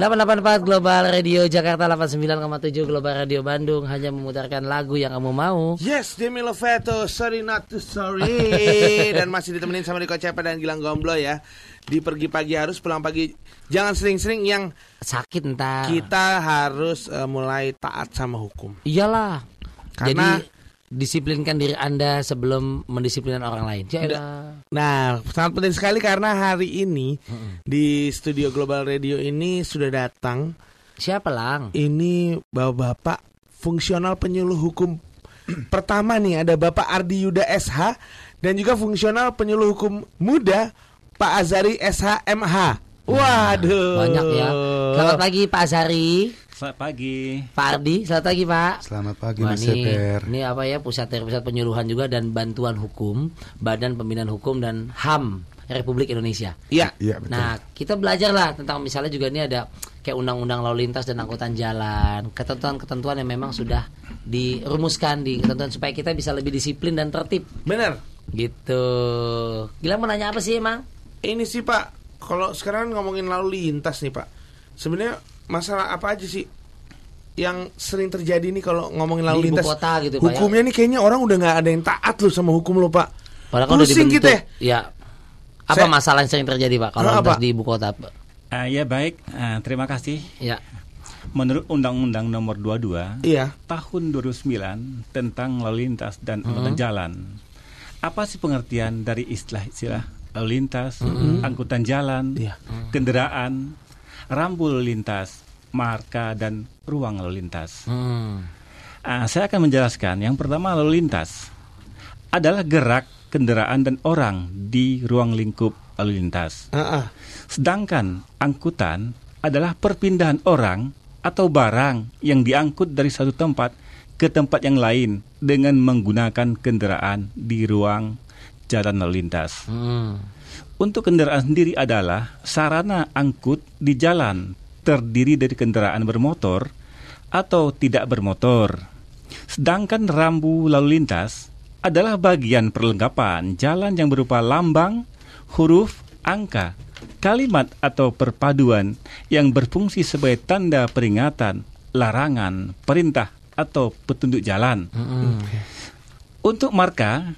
884 Global Radio Jakarta 89,7 Global Radio Bandung hanya memutarkan lagu yang kamu mau. Yes, Demi Lovato, sorry not to sorry Dan masih ditemenin sama Riko Cepa dan Gilang Gomblo ya Di pergi pagi harus, pulang pagi Jangan sering-sering yang Sakit entar. kita harus eh, mulai taat sama hukum Iyalah. Karena- Jadi disiplinkan diri Anda sebelum mendisiplinkan orang lain. Yaelah. Nah, sangat penting sekali karena hari ini Di studio Global Radio ini sudah datang Siapa lang? Ini bapak-bapak fungsional penyuluh hukum Pertama nih ada Bapak Ardi Yuda SH Dan juga fungsional penyuluh hukum muda Pak Azari SH MH Waduh Banyak ya. Selamat pagi Pak Azari, Selamat pagi. Pak Ardi, selamat pagi Pak. Selamat pagi Wah, Mas ini, Seper. ini apa ya pusat pusat penyuluhan juga dan bantuan hukum, Badan Pembinaan Hukum dan HAM Republik Indonesia. Iya Iya betul. Nah, kita belajar lah tentang misalnya juga ini ada kayak undang-undang lalu lintas dan angkutan jalan, ketentuan-ketentuan yang memang sudah dirumuskan di ketentuan supaya kita bisa lebih disiplin dan tertib. Bener Gitu. Gila mau nanya apa sih emang? Ini sih Pak Kalau sekarang ngomongin lalu lintas nih Pak Sebenarnya masalah apa aja sih Yang sering terjadi nih kalau ngomongin lalu Di ibu lintas kota gitu, Pak, ya? Hukumnya nih kayaknya orang udah nggak ada yang taat loh sama hukum lo Pak Padahal kan udah Pusing dibentuk. kita ya. Ya. Apa Saya- masalah yang sering terjadi, Pak, kalau lintas di ibu kota, Pak? Ah, ya baik, Ah, terima kasih. Ya. Menurut Undang-Undang Nomor 22 Iya Tahun 2009 tentang lalu lintas dan angkutan jalan. Apa sih pengertian dari istilah-istilah lalu lintas, angkutan jalan, Iya. kendaraan, rambu lalu lintas, marka dan ruang lalu lintas? Hmm. Ah, saya akan menjelaskan. Yang pertama lalu lintas adalah gerak kendaraan dan orang di ruang lingkup lalu lintas. Ah, ah. Sedangkan angkutan adalah perpindahan orang atau barang yang diangkut dari satu tempat ke tempat yang lain dengan menggunakan kendaraan di ruang jalan lalu lintas. Hmm. Untuk kendaraan sendiri adalah sarana angkut di jalan terdiri dari kendaraan bermotor atau tidak bermotor. Sedangkan rambu lalu lintas adalah bagian perlengkapan jalan yang berupa lambang, huruf, angka, kalimat atau perpaduan yang berfungsi sebagai tanda peringatan, larangan, perintah atau petunjuk jalan. Untuk marka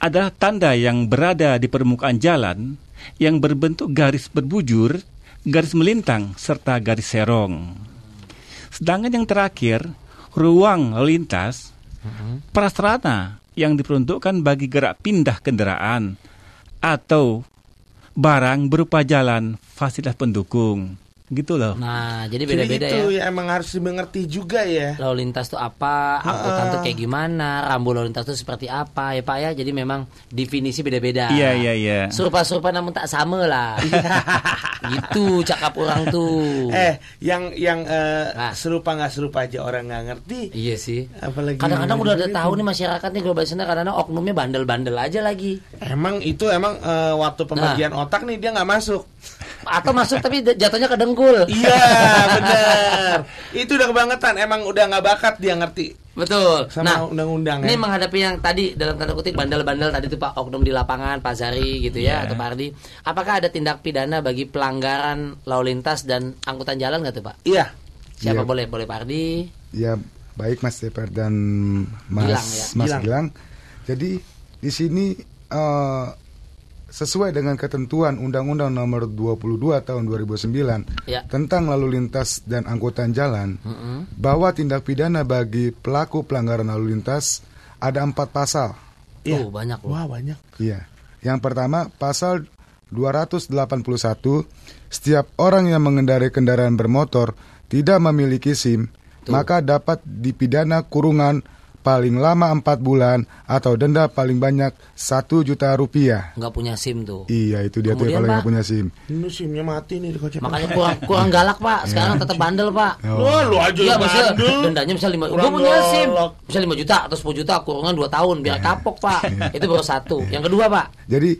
adalah tanda yang berada di permukaan jalan yang berbentuk garis berbujur, garis melintang, serta garis serong. Sedangkan yang terakhir, ruang lintas, prasarana yang diperuntukkan bagi gerak pindah kendaraan atau barang berupa jalan, fasilitas pendukung. Gitu loh. Nah, jadi Jadi beda-beda itu ya. ya emang harus dimengerti juga ya Lalu lintas itu apa, angkutan tuh kayak gimana, rambu lalu lintas itu seperti apa ya Pak ya. Jadi memang definisi beda-beda. Iya, iya, iya. Serupa-serupa namun tak sama lah. gitu cakap orang tuh. Eh yang yang eh, Ah. serupa nggak serupa aja orang nggak ngerti Iya sih. Apalagi Kadang-kadang udah ada gitu. tahu nih masyarakat nih global sana kadang-kadang oknumnya bandel-bandel aja lagi. Emang itu emang eh, waktu pembagian Nah. otak nih dia nggak masuk Atau masuk tapi jatuhnya ke dengkul. Iya bener Itu udah kebangetan Emang udah nggak bakat dia ngerti Betul. Sama nah, undang-undang ini ya. menghadapi yang tadi dalam tanda kutip bandel-bandel tadi tuh Pak oknum di lapangan, Pak Zari gitu ya Iya. atau Pak Ardi. Apakah ada tindak pidana bagi pelanggaran lalu lintas dan angkutan jalan nggak tuh Pak? Iya Siapa Iya. boleh? Boleh Pak Ardi. Ya baik Mas Seper dan Mas Gilang, ya. Mas Gilang. Gilang. Jadi di sini eh, sesuai dengan ketentuan Undang-Undang Nomor 22 Tahun 2009 Ya. tentang lalu lintas dan angkutan jalan Mm-mm. bahwa tindak pidana bagi pelaku pelanggaran lalu lintas ada empat pasal. Iya. Tuh banyak loh. Wah banyak Iya. Yang pertama pasal 281 setiap orang yang mengendarai kendaraan bermotor tidak memiliki SIM maka dapat dipidana kurungan paling lama empat bulan atau denda paling banyak satu juta rupiah. Nggak punya SIM tuh. Iya itu dia tuh Kemudian, paling Pak? nggak punya SIM. Ini simnya mati nih di kocek Makanya kurang kurang galak Pak. Sekarang tetap bandel Pak. Wah lu aja Iya yang bisa bandel. dendanya bisa lima. Kurang Gue punya SIM bisa 5 juta atau 10 juta kurungan 2 tahun biar kapok Pak. Itu baru satu. Yang kedua Pak Jadi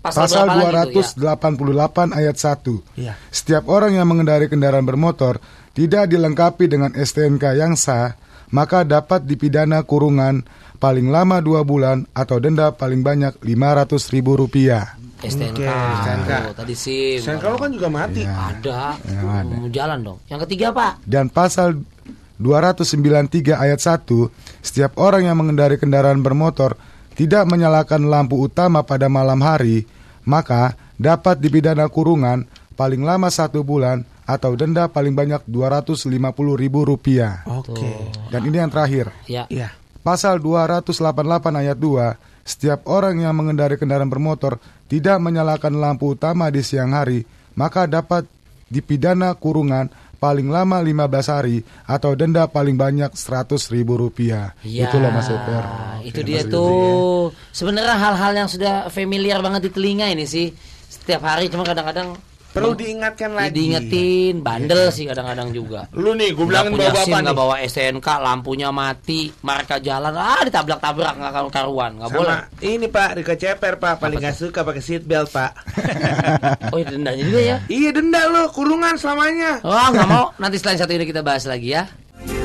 pasal, pasal berapa lagi tuh? Ya. 288 ayat 1. Iya. Setiap orang yang mengendarai kendaraan bermotor tidak dilengkapi dengan STNK yang sah, maka dapat dipidana kurungan paling lama dua bulan atau denda paling banyak 500 ribu rupiah. STNK, Oke, STNK. Tuh, tadi SIM. Sen kalau kan juga mati. ada, Ya, ada. jalan dong. Yang ketiga pak, Dan pasal 293 ayat 1, setiap orang yang mengendarai kendaraan bermotor tidak menyalakan lampu utama pada malam hari, maka dapat dipidana kurungan paling lama satu bulan atau denda paling banyak 250 ribu rupiah. Oke. Dan ini yang terakhir. ya Iya. Pasal 288 ayat 2, setiap orang yang mengendarai kendaraan bermotor tidak menyalakan lampu utama di siang hari, maka dapat dipidana kurungan paling lama 15 hari atau denda paling banyak 100 ribu rupiah. Ya, Itu loh Mas Eper. itu dia tuh. Sebenarnya hal-hal yang sudah familiar banget di telinga ini sih. Setiap hari cuma kadang-kadang Perlu diingatkan lagi. diingetin, bandel sih kadang-kadang juga. Lu nih, gue Nggak bilangin bawa bapak nggak nih. bawa STNK, lampunya mati, marka jalan, ah ditabrak-tabrak nggak karu-karuan, nggak boleh. Ini Pak, Rika Ceper Pak, paling gak suka pakai seat belt Pak. Oh, iya, dendanya juga ya. iya denda lo, kurungan selamanya. Wah nggak mau. Nanti selain satu ini kita bahas lagi ya.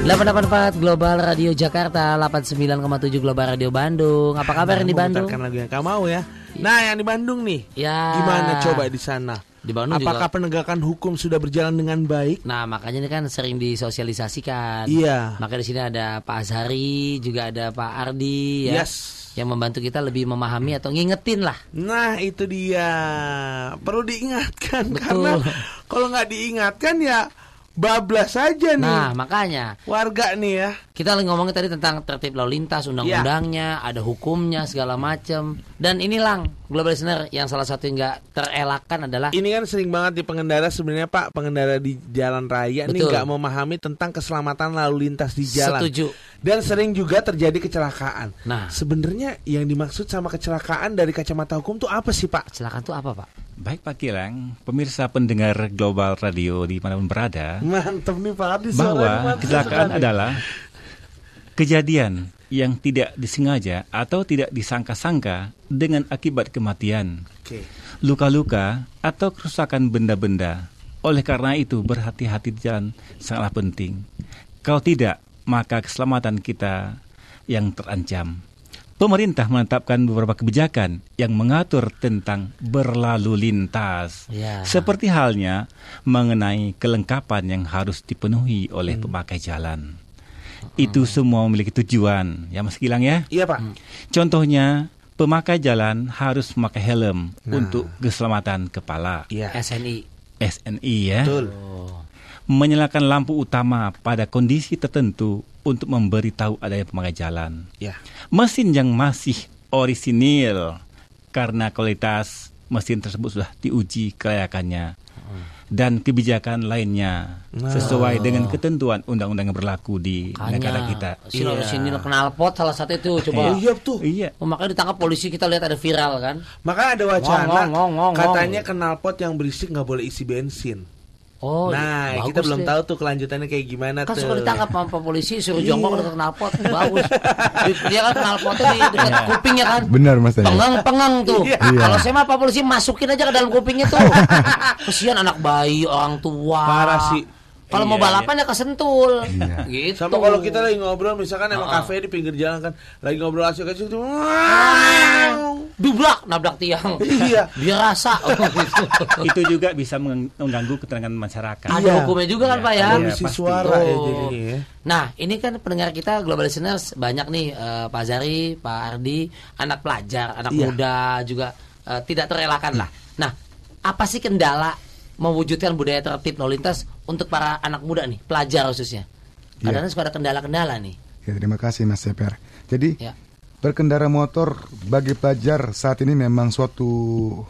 884 Global Radio Jakarta, 89,7 Global Radio Bandung. Apa kabar yang di Bandung? Lagu yang kamu mau ya. Nah, yang di Bandung nih. Ya. Gimana coba di sana? Di Bandung Apakah juga. penegakan hukum sudah berjalan dengan baik? Nah makanya ini kan sering disosialisasikan. Iya. Makanya di sini ada Pak Azhari, juga ada Pak Ardi ya. Yes. Yang membantu kita lebih memahami atau ngingetin lah. Nah, itu dia. Perlu diingatkan Betul. karena kalau nggak diingatkan ya bablas saja nih. Nah makanya Warga nih ya. kita lagi ngomongin tadi tentang tertib lalu lintas, undang-undangnya, ada hukumnya segala macam. Dan ini lang global listener yang salah satu yang nggak terelakkan adalah Ini kan sering banget di pengendara sebenarnya Pak, pengendara di jalan raya nih Betul. nggak memahami tentang keselamatan lalu lintas di jalan. Setuju. Dan sering juga terjadi kecelakaan. Nah. sebenarnya yang dimaksud sama kecelakaan dari kacamata hukum tuh apa sih Pak? kecelakaan itu apa pak? Baik Pak Kilang, pemirsa pendengar Global Radio di mana pun berada, Mantep nih Pak Ardi bahwa kecelakaan adalah kejadian yang tidak disengaja atau tidak disangka-sangka dengan akibat kematian, luka-luka atau kerusakan benda-benda. Oleh karena itu berhati-hati di jalan sangatlah penting. Kalau tidak, maka keselamatan kita yang terancam. Pemerintah menetapkan beberapa kebijakan yang mengatur tentang berlalu lintas. Ya. Seperti halnya mengenai kelengkapan yang harus dipenuhi oleh pemakai jalan. Itu semua memiliki tujuan, ya Mas Gilang ya. Iya Pak. Contohnya, pemakai jalan harus memakai helm untuk keselamatan kepala. Iya. SNI. SNI ya. Betul. Menyalakan lampu utama pada kondisi tertentu untuk memberitahu adanya pemakai jalan. Ya. Mesin yang masih orisinil karena kualitas mesin tersebut sudah diuji kelayakannya dan kebijakan lainnya sesuai dengan ketentuan undang-undang yang berlaku di negara kita. Sini sini knalpot salah satu itu coba. Oh, iya tuh. Iya. Oh, makanya ditangkap polisi kita lihat ada viral kan. Makanya ada wacana Ngong, ngong, ngong, ngong. katanya knalpot yang berisik nggak boleh isi bensin. Oh, nah, bagus kita belum deh. tahu tuh kelanjutannya kayak gimana Kan tuh. suka ditangkap sama polisi suruh Iya. jongkok dekat knalpot bagus. Dia kan knalpotnya di dekat kupingnya kan. Benar Mas Tanya. Pengang-pengang tuh. Iya. Kalau saya mah polisi masukin aja ke dalam kupingnya tuh. Kesian anak bayi, orang tua. Parah sih. Kalau mau Iya, balapan ya kesentul. Gitu. Sama kalau kita lagi ngobrol misalkan emang Ah. kafe di pinggir jalan kan lagi ngobrol asik-asik tuh. dublak nabrak tiang. Iya. Biar rasa. Oh, gitu. Itu juga bisa meng- mengganggu keterangan masyarakat. Ada Iya. hukumnya juga kan Iya, Pak ya. ada. Polusi suara ya Oh. jadinya ya. Nah, ini kan pendengar kita global listeners banyak nih eh, Pak Zari, Pak Ardi, anak pelajar, anak Iya. muda juga eh, tidak terelakkan lah. Nah, apa sih kendala mewujudkan budaya tertib lalu lintas untuk para anak muda nih, pelajar khususnya? Iya. Kadang-kadang suka ada kendala-kendala nih. Ya, terima kasih Mas Seper. Jadi Ya. berkendara motor bagi pelajar saat ini memang suatu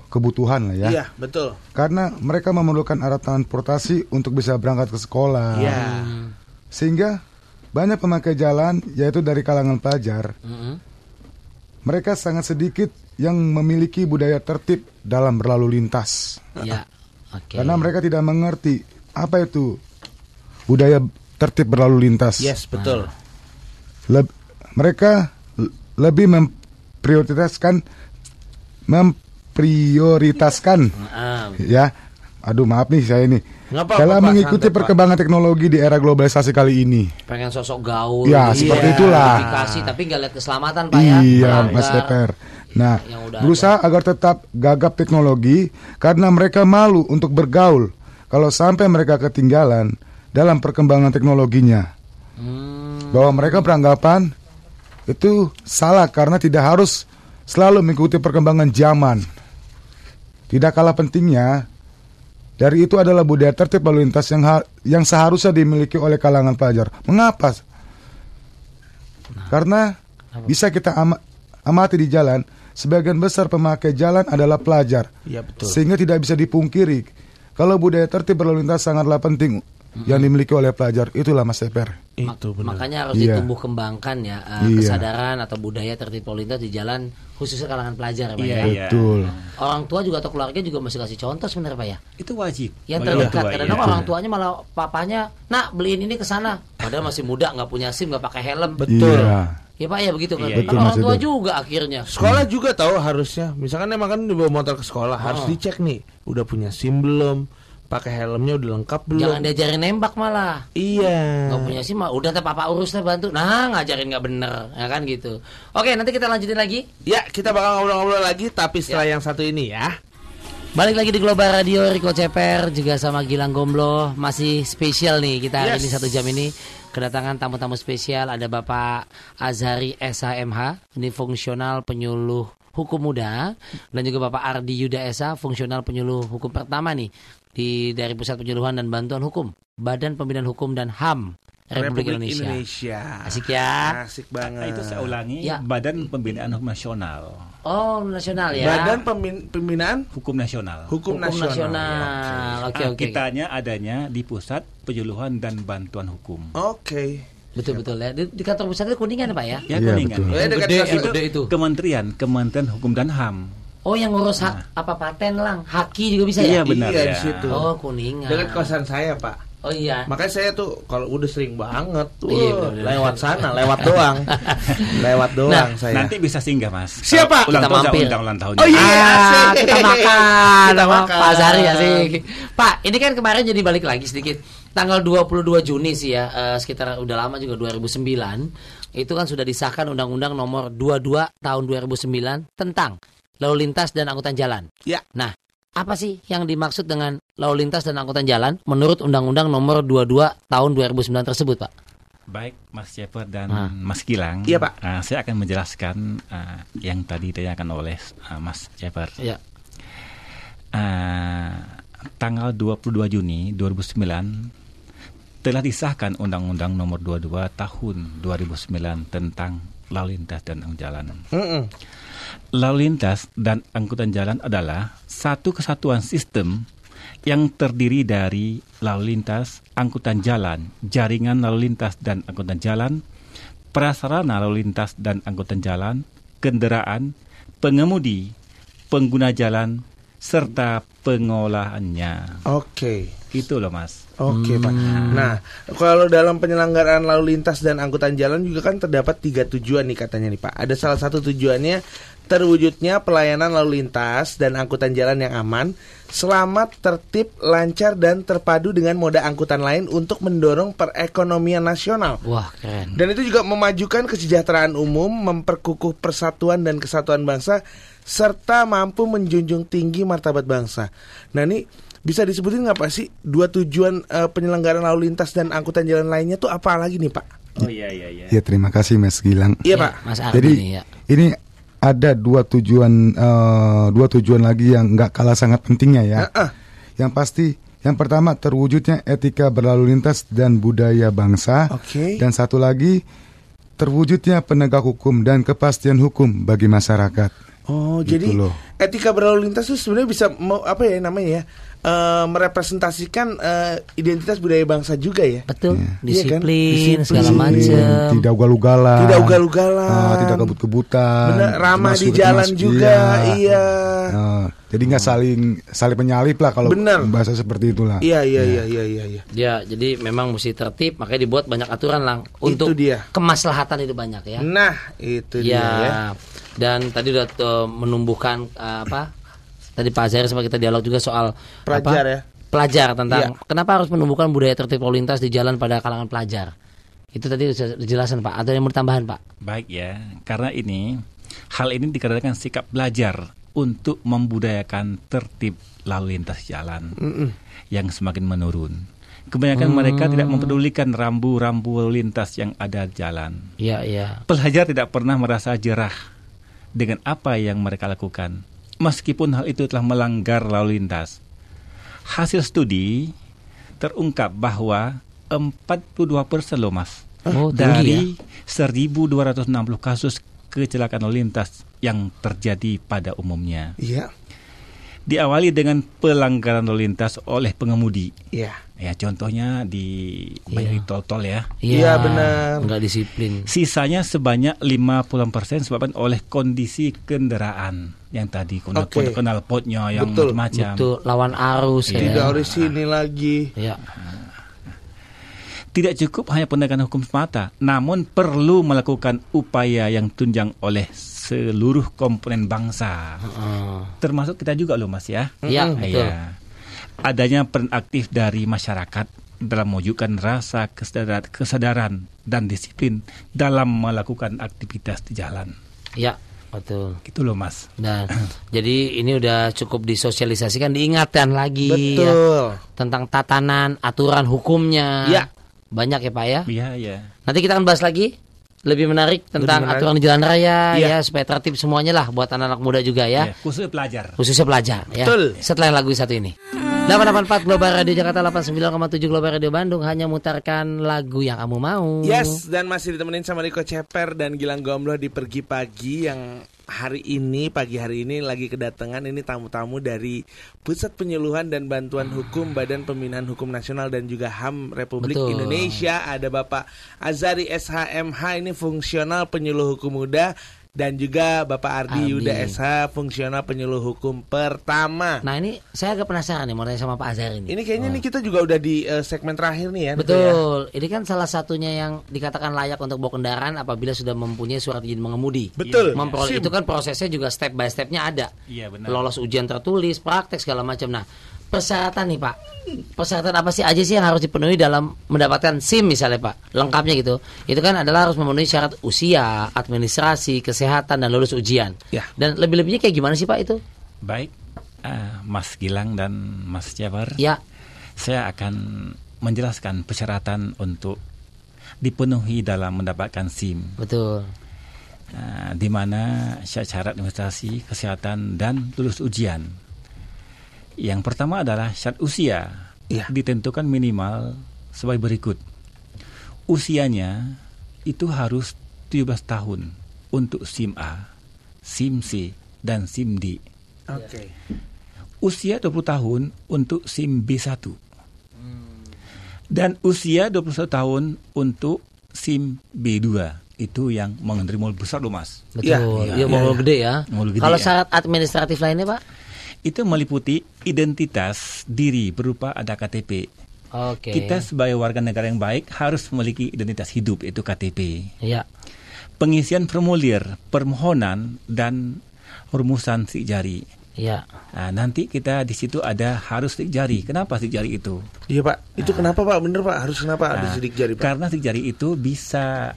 kebutuhan lah ya. Iya, betul. Karena mereka memerlukan alat transportasi untuk bisa berangkat ke sekolah. Iya. Sehingga banyak pemakai jalan yaitu dari kalangan pelajar. Mm-mm. Mereka sangat sedikit yang memiliki budaya tertib dalam berlalu lintas. Ya. Oke. Karena mereka tidak mengerti apa itu budaya tertib berlalu lintas. Yes, betul. Leb- mereka lebih memprioritaskan memprioritaskan Ah, ya. Aduh maaf nih saya ini. Dalam Pak, mengikuti santai, Pak. perkembangan teknologi di era globalisasi kali ini. pengen sosok gaul. Ya, gitu. seperti itulah. Dikasih tapi nggak lihat keselamatan Pak ya. Iya. Mas Deper. Nah, udah berusaha agar tetap gagap teknologi karena mereka malu untuk bergaul kalau sampai mereka ketinggalan dalam perkembangan teknologinya. Hmm, Bahwa mereka beranggapan itu salah karena tidak harus selalu mengikuti perkembangan zaman. Tidak kalah pentingnya, dari itu adalah budaya tertib lalu lintas yang yang seharusnya dimiliki oleh kalangan pelajar. Mengapa? Karena bisa kita ama- amati di jalan, sebagian besar pemakai jalan adalah pelajar. Iya betul. Sehingga tidak bisa dipungkiri kalau budaya tertib berlalu lintas sangatlah penting yang dimiliki oleh pelajar. Itulah Mas Eper. Itu benar. makanya harus Iya. ditumbuh kembangkan ya eh, Iya. kesadaran atau budaya tertib lalu lintas di jalan khususnya kalangan pelajar ya, Pak Iya, ya. iya. Betul. Orang tua juga atau keluarga juga mesti kasih contoh sebenarnya Pak ya. Itu wajib. Yang terdekat orang tua, kadang-kadang iya. orang tuanya malah papanya, "Nak, beliin ini ke sana." Padahal masih muda, nggak punya SIM, nggak pakai helm. Betul. Iya. Ya Pak ya begitu kan. Iya, iya. orang Betul, tua Mas Edo. juga akhirnya. Sekolah juga tahu harusnya. Misalkan emang kan dibawa motor ke sekolah harus Oh. dicek nih, udah punya SIM belum, pakai helmnya udah lengkap belum. Jangan diajarin nembak malah. Iya. Nggak punya SIM udah ntar papa urus deh bantu. Nah, ngajarin nggak bener, ya kan gitu. Oke, nanti kita lanjutin lagi. Ya, kita bakal ngobrol-ngobrol lagi tapi setelah yang satu ini ya. Balik lagi di Global Radio Rico Ceper juga sama Gilang Gomblo masih spesial nih kita hari Yes. ini satu jam ini kedatangan tamu-tamu spesial ada Bapak Azhari SHMH ini fungsional penyuluh hukum muda dan juga Bapak Ardi Yuda Esa fungsional penyuluh hukum pertama nih di dari Pusat Penyuluhan dan Bantuan Hukum Badan Pembinaan Hukum dan HAM Republik, Indonesia. Indonesia. Asik ya. Asik Nah, banget. itu saya ulangi Ya. Badan Pembinaan Hukum Nasional. Oh nasional ya. Badan Pembin- Pembinaan Hukum Nasional. Hukum, Hukum Nasional. Nasional. Oke oke. Kitanya adanya di Pusat Penyuluhan dan Bantuan Hukum. Oke. Betul betul ya. Di, di kantor pusat itu kuningan ya, Pak ya. Ya Iya, kuningan. betul. ya. Dekat Gede, gede itu. Kementerian, Kementerian Hukum dan HAM. Oh yang ngurus hak apa paten lang, haki juga bisa Iya ya? benar Iya, ya. di situ. Oh kuningan. Dekat kosan saya, Pak. Oh iya. Makanya saya tuh kalau udah sering banget tuh Iya, lewat sana, lewat doang. lewat doang Nah, saya. Nanti bisa singgah mas. Siapa? Ulang Kita tahun mampir. undang ulang tahunnya. Oh, iya. Ah, asik. kita makan Kita sama makan. Pak Zari asik. Pak, ini kan kemarin jadi balik lagi sedikit. Tanggal 22 Juni sih ya, eh, sekitar udah lama juga 2009. Itu kan sudah disahkan Undang-Undang Nomor 22 Tahun 2009 tentang lalu lintas dan angkutan jalan. Ya. Nah, apa sih yang dimaksud dengan lalu lintas dan angkutan jalan menurut Undang-Undang Nomor 22 Tahun 2009 tersebut, Pak? Baik Mas Ceper dan Ah. Mas Gilang. Iya, Pak. Ah, saya akan menjelaskan ah, yang tadi ditanyakan oleh ah, Mas Ceper. Ya. Ah, tanggal 22 Juni 2009 telah disahkan Undang-Undang Nomor 22 Tahun 2009 tentang lalu lintas dan angkutan jalan. Mm-mm. Lalu lintas dan angkutan jalan adalah satu kesatuan sistem yang terdiri dari lalu lintas, angkutan jalan, jaringan lalu lintas dan angkutan jalan, prasarana lalu lintas dan angkutan jalan, kendaraan, pengemudi, pengguna jalan, serta pengolahannya. Oke. Itu loh mas. Oke pak. Nah kalau dalam penyelenggaraan lalu lintas dan angkutan jalan juga kan terdapat tiga tujuan nih katanya nih pak. Ada salah satu tujuannya terwujudnya pelayanan lalu lintas dan angkutan jalan yang aman, selamat, tertib, lancar dan terpadu dengan moda angkutan lain untuk mendorong perekonomian nasional. Wah, keren. Dan itu juga memajukan kesejahteraan umum, memperkukuh persatuan dan kesatuan bangsa, serta mampu menjunjung tinggi martabat bangsa. Nah ini bisa disebutin nggak pak sih dua tujuan eh, penyelenggaraan lalu lintas dan angkutan jalan lainnya tuh apa lagi nih pak? Oh iya iya iya. Ya terima kasih Mas Gilang. Iya Ya, pak. Mas Ardi Jadi ya. ini ada dua tujuan eh, dua tujuan lagi yang nggak kalah sangat pentingnya ya. Heeh. Yang pasti yang pertama terwujudnya etika berlalu lintas dan budaya bangsa. Oke. Dan satu lagi terwujudnya penegak hukum dan kepastian hukum bagi masyarakat. Oh Gitu jadi loh. etika berlalu lintas itu sebenarnya bisa mau apa ya namanya ya eh, merepresentasikan eh, identitas budaya bangsa juga ya. Betul, Iya kan? disiplin, Disiplin. segala macam. Tidak ugal-ugalan. Tidak ugal-ugalan. Ah, tidak kebut-kebutan. Bener, ramah di jalan masuk- juga, iya. Ah, jadi nggak saling saling menyalip lah kalau Bener. bahasa seperti itulah. Iya iya iya iya iya. iya. Ya, jadi memang mesti tertib, makanya dibuat banyak aturan lang untuk dia. kemaslahatan itu banyak ya. Nah itu dia ya. ya. Dan tadi udah tuh menumbuhkan apa? Tadi Pak Zair sama kita dialog juga soal Pelajar apa? ya. Pelajar tentang Iya. kenapa harus menumbuhkan budaya tertib lalu lintas di jalan pada kalangan pelajar. Itu tadi sudah dijelasin Pak. Ada yang mau tambahan Pak? Baik ya, karena ini Hal ini dikarenakan sikap belajar untuk membudayakan tertib lalu lintas jalan yang semakin menurun. Kebanyakan mereka tidak mempedulikan rambu-rambu lalu lintas yang ada di jalan. Iya, iya. Pelajar tidak pernah merasa jerah dengan apa yang mereka lakukan, meskipun hal itu telah melanggar lalu lintas. Hasil studi terungkap bahwa 42 persen loh mas Oh, tinggi dari 1.260 kasus kecelakaan lalu lintas yang terjadi pada umumnya. Iya. Diawali dengan pelanggaran lalu lintas oleh pengemudi. Iya. Ya contohnya di banyak di tol-tol ya. Iya, benar. Nggak disiplin. Sisanya sebanyak 50% disebabkan oleh kondisi kendaraan yang tadi kenal Oke. kenal potnya yang Betul, macam-macam. Betul, lawan arus ya. Tidak harus sini lagi. Ya. Tidak cukup hanya penegakan hukum semata, namun perlu melakukan upaya yang tunjang oleh seluruh komponen bangsa. Heeh. Termasuk kita juga loh Mas ya. Iya, betul. iya. Adanya peran aktif dari masyarakat dalam mewujudkan rasa kesadaran, kesadaran dan disiplin dalam melakukan aktivitas di jalan. Ya, betul. Gitu loh Mas. Dan jadi ini udah cukup disosialisasikan, diingatkan lagi ya, Betul. tentang tatanan, aturan hukumnya. Ya. Banyak ya Pak ya. Iya, iya. Nanti kita akan bahas lagi lebih menarik tentang menarik. aturan di jalan raya Iya. ya supaya tertib semuanya lah buat anak-anak muda juga ya. Iya, Khusus pelajar. Khususnya pelajar ya. Betul. Setelah lagu satu ini. 884 Global Radio Jakarta 89,7 Global Radio Bandung hanya mutarkan lagu yang kamu mau. Yes, dan masih ditemenin sama Riko Ceper dan Gilang Gomlo di Pergi Pagi yang hari ini, pagi hari ini lagi kedatangan ini tamu-tamu dari Pusat Penyuluhan dan Bantuan Hukum Badan Pembinaan Hukum Nasional dan juga HAM Republik Betul. Indonesia. Ada Bapak Azari SHMH ini fungsional penyuluh hukum muda dan juga Bapak Ardi Ardi. Yuda SH fungsional penyuluh hukum pertama. Nah ini saya agak penasaran nih mau tanya sama Pak Azhar ini. Ini kayaknya nih kita juga udah di eh, segmen terakhir nih ya. Ya. Betul. Ini kan salah satunya yang dikatakan layak untuk bawa kendaraan apabila sudah mempunyai surat izin mengemudi. Betul. Memperoleh SIM. itu kan prosesnya juga step by stepnya ada. Iya, benar. Lolos ujian tertulis, praktek segala macam. Nah, persyaratan nih Pak. Persyaratan apa sih aja sih yang harus dipenuhi dalam mendapatkan SIM misalnya Pak? Lengkapnya gitu. Itu kan adalah harus memenuhi syarat usia, administrasi, kesehatan dan lulus ujian. Ya. Dan lebih-lebihnya kayak gimana sih Pak itu? Baik, ah, Mas Gilang dan Mas Jabar. Ya. Saya akan menjelaskan persyaratan untuk dipenuhi dalam mendapatkan SIM. Betul. Nah, di mana syarat administrasi, kesehatan, dan lulus ujian. Yang pertama adalah syarat usia. Iya. Ditentukan minimal sebagai berikut. Usianya itu harus 17 tahun untuk SIM A, SIM C, dan SIM D. Oke. Usia 20 tahun untuk SIM B1. Dan usia 21 tahun untuk SIM B2. Itu yang mengendarai mobil besar loh mas. Betul. Iya, iya, mau iya. gede ya. Mobil gede Kalau ya. syarat administratif lainnya, Pak? Itu meliputi identitas diri berupa ada KTP. Oke. Kita sebagai warga negara yang baik harus memiliki identitas hidup itu KTP. Iya. Pengisian formulir, permohonan dan rumusan sidik jari. Iya. Nah, nanti kita di situ ada harus sidik jari. Kenapa sidik jari itu? Iya Pak, itu kenapa Pak? Bener Pak, harus kenapa ada Nah, sidik jari Pak? Karena sidik jari itu bisa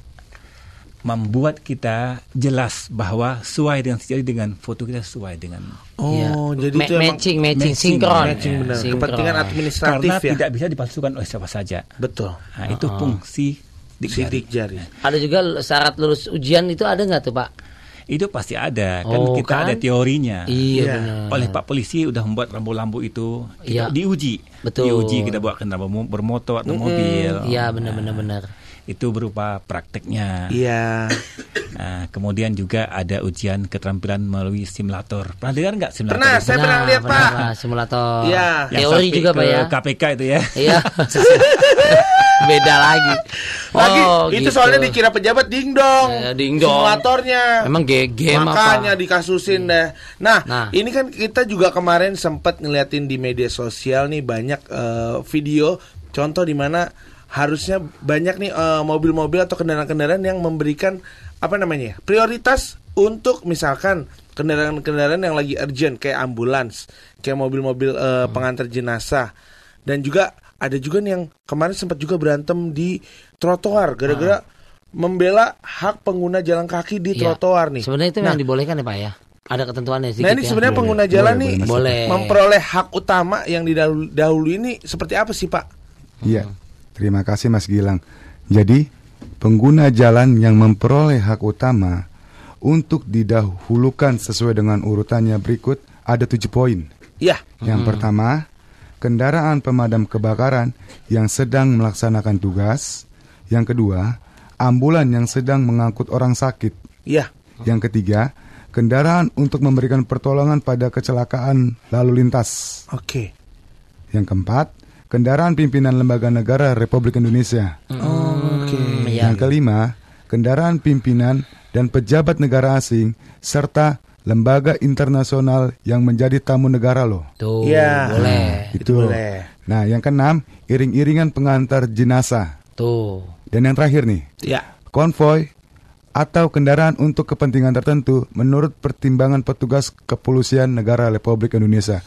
membuat kita jelas bahwa sesuai dengan jari dengan foto kita sesuai dengan Oh, Iya. jadi Ma- itu matching, matching, matching, sinkron. matching Ya, benar. Sinkron. Kepentingan administratif karena ya. tidak bisa dipalsukan oleh siapa saja. Betul. Nah, itu fungsi sidik jari. Sidik jari. Ada juga syarat lulus ujian itu ada nggak tuh, Pak? Itu pasti ada. Kan Oh, kita kan? ada teorinya. Iya, Iya. benar. Oleh Pak Polisi udah membuat lampu-lampu itu Iya. kita diuji. Betul. Diuji kita bawa kendaraan bermo- bermotor atau mobil. Iya, benar-benar benar. Itu berupa prakteknya. Iya. Nah, kemudian juga ada ujian keterampilan melalui simulator. Pernah dengar nggak simulator? Pernah, itu? saya pernah lihat benar, Pak. simulator. Iya. Teori sampai juga, Pak ya. KPK itu ya. Iya. Beda lagi. Lagi Oh, itu gitu. soalnya dikira pejabat ding dong. Eh, ding dong. Simulatornya. Emang ge- game Makanya apa? dikasusin deh. Nah, Nah. ini kan kita juga kemarin sempat ngeliatin di media sosial nih banyak eh, video contoh di mana harusnya banyak nih eh, mobil-mobil atau kendaraan-kendaraan yang memberikan apa namanya ya, prioritas untuk misalkan kendaraan-kendaraan yang lagi urgent kayak ambulans, kayak mobil-mobil eh, pengantar jenazah dan juga ada juga nih yang kemarin sempat juga berantem di trotoar gara-gara membela hak pengguna jalan kaki di Iya. trotoar nih. Sebenarnya itu Nah, yang dibolehkan ya Pak ya. Ada ketentuannya sedikit Nah ini ya. sebenarnya Boleh, pengguna boleh, jalan boleh, nih. Boleh. memperoleh hak utama yang didahulu dahulu ini seperti apa sih Pak? Iya, terima kasih Mas Gilang. Jadi, pengguna jalan yang memperoleh hak utama untuk didahulukan sesuai dengan urutannya berikut ada tujuh poin. Ya, Yang pertama, kendaraan pemadam kebakaran yang sedang melaksanakan tugas. Yang kedua, ambulan yang sedang mengangkut orang sakit. ya, Yang ketiga, kendaraan untuk memberikan pertolongan pada kecelakaan lalu lintas. oke. Yang keempat, kendaraan pimpinan lembaga negara Republik Indonesia. Oke. Iya. Yang kelima, kendaraan pimpinan dan pejabat negara asing serta lembaga internasional yang menjadi tamu negara loh. Tuh, Iya. boleh. Itu boleh. Nah, yang keenam, iring-iringan pengantar jenazah. Tuh. Dan yang terakhir nih, Ya, konvoy atau kendaraan untuk kepentingan tertentu menurut pertimbangan petugas kepolisian negara Republik Indonesia.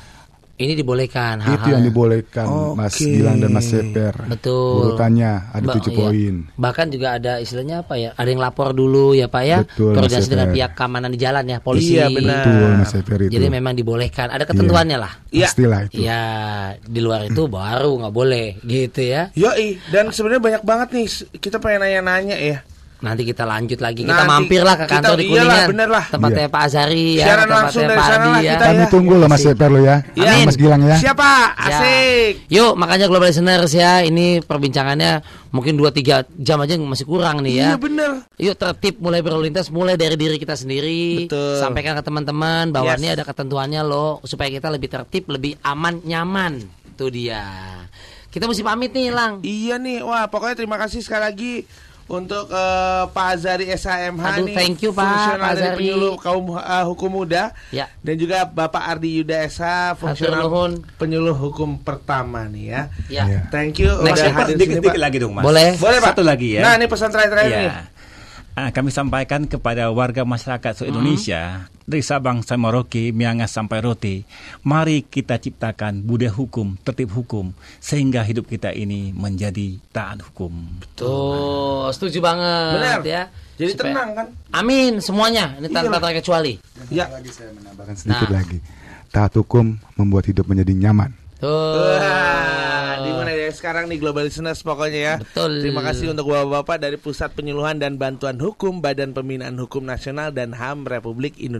Ini dibolehkan Itu hal-hal yang dibolehkan Mas Oke. Gilang dan Mas Seper. Betul. Urutannya ada Ba- tujuh iya. poin. Bahkan juga ada istilahnya apa ya? Ada yang lapor dulu ya Pak ya. Betul, Koordinasi Mas dengan pihak keamanan di jalan ya, polisi. Iya, benar. Betul Mas Seper itu. Jadi memang dibolehkan. Ada ketentuannya lah. Iya. Pastilah itu. Ya, di luar itu baru nggak boleh gitu ya. yoi. Dan sebenarnya banyak banget nih kita pengen nanya-nanya ya. Nanti kita lanjut lagi. Kita Nanti mampirlah ke kita- kantor di iyalah, Kuningan. bener lah. Tempatnya Pak Azari ya. Siaran tempatnya langsung dari Pak sana lah ya. kita Kami ya. tunggu loh Mas lo ya. Iya. Sama Mas Gilang ya. Siapa? Ya. Asik. Yuk, makanya global listeners ya, ini perbincangannya mungkin 2-3 jam aja masih kurang nih ya. Iya bener. Yuk tertib mulai berlalu lintas mulai dari diri kita sendiri. Betul. Sampaikan ke teman-teman bahwa Yes. ini ada ketentuannya loh supaya kita lebih tertib, lebih aman, nyaman. Itu dia. Kita mesti pamit nih, Lang. Iya nih, wah pokoknya terima kasih sekali lagi untuk eh, Pak Azari SHMH Aduh, nih, thank you, Pak, fungsional Pak dari Azari. penyuluh kaum eh, hukum muda, Ya. dan juga Bapak Ardi Yuda SH, fungsional penyuluh hukum pertama nih ya. Ya. Iya. Thank you Next, udah hadir sini sedikit Pak. lagi dong Mas. Boleh. Boleh Pak. Satu lagi ya. Nah ini pesan terakhir-terakhir Iya. nih. Ah, kami sampaikan kepada warga masyarakat seluruh Indonesia dari Sabang sampai Merauke, Miangas sampai Rote, mari kita ciptakan budaya hukum, tertib hukum sehingga hidup kita ini menjadi taat hukum. Tuh, setuju banget Benar. ya. Jadi Supaya- tenang kan? Amin semuanya. Ini tanpa Iyalah. terkecuali. Ya. lagi saya menambahkan sedikit Nah. lagi. Taat hukum membuat hidup menjadi nyaman. Tuh. Wah, di mana ya sekarang nih Global Listeners pokoknya ya. Betul. Terima kasih untuk bapak-bapak dari Pusat Penyuluhan dan Bantuan Hukum Badan Pembinaan Hukum Nasional dan HAM Republik Indonesia.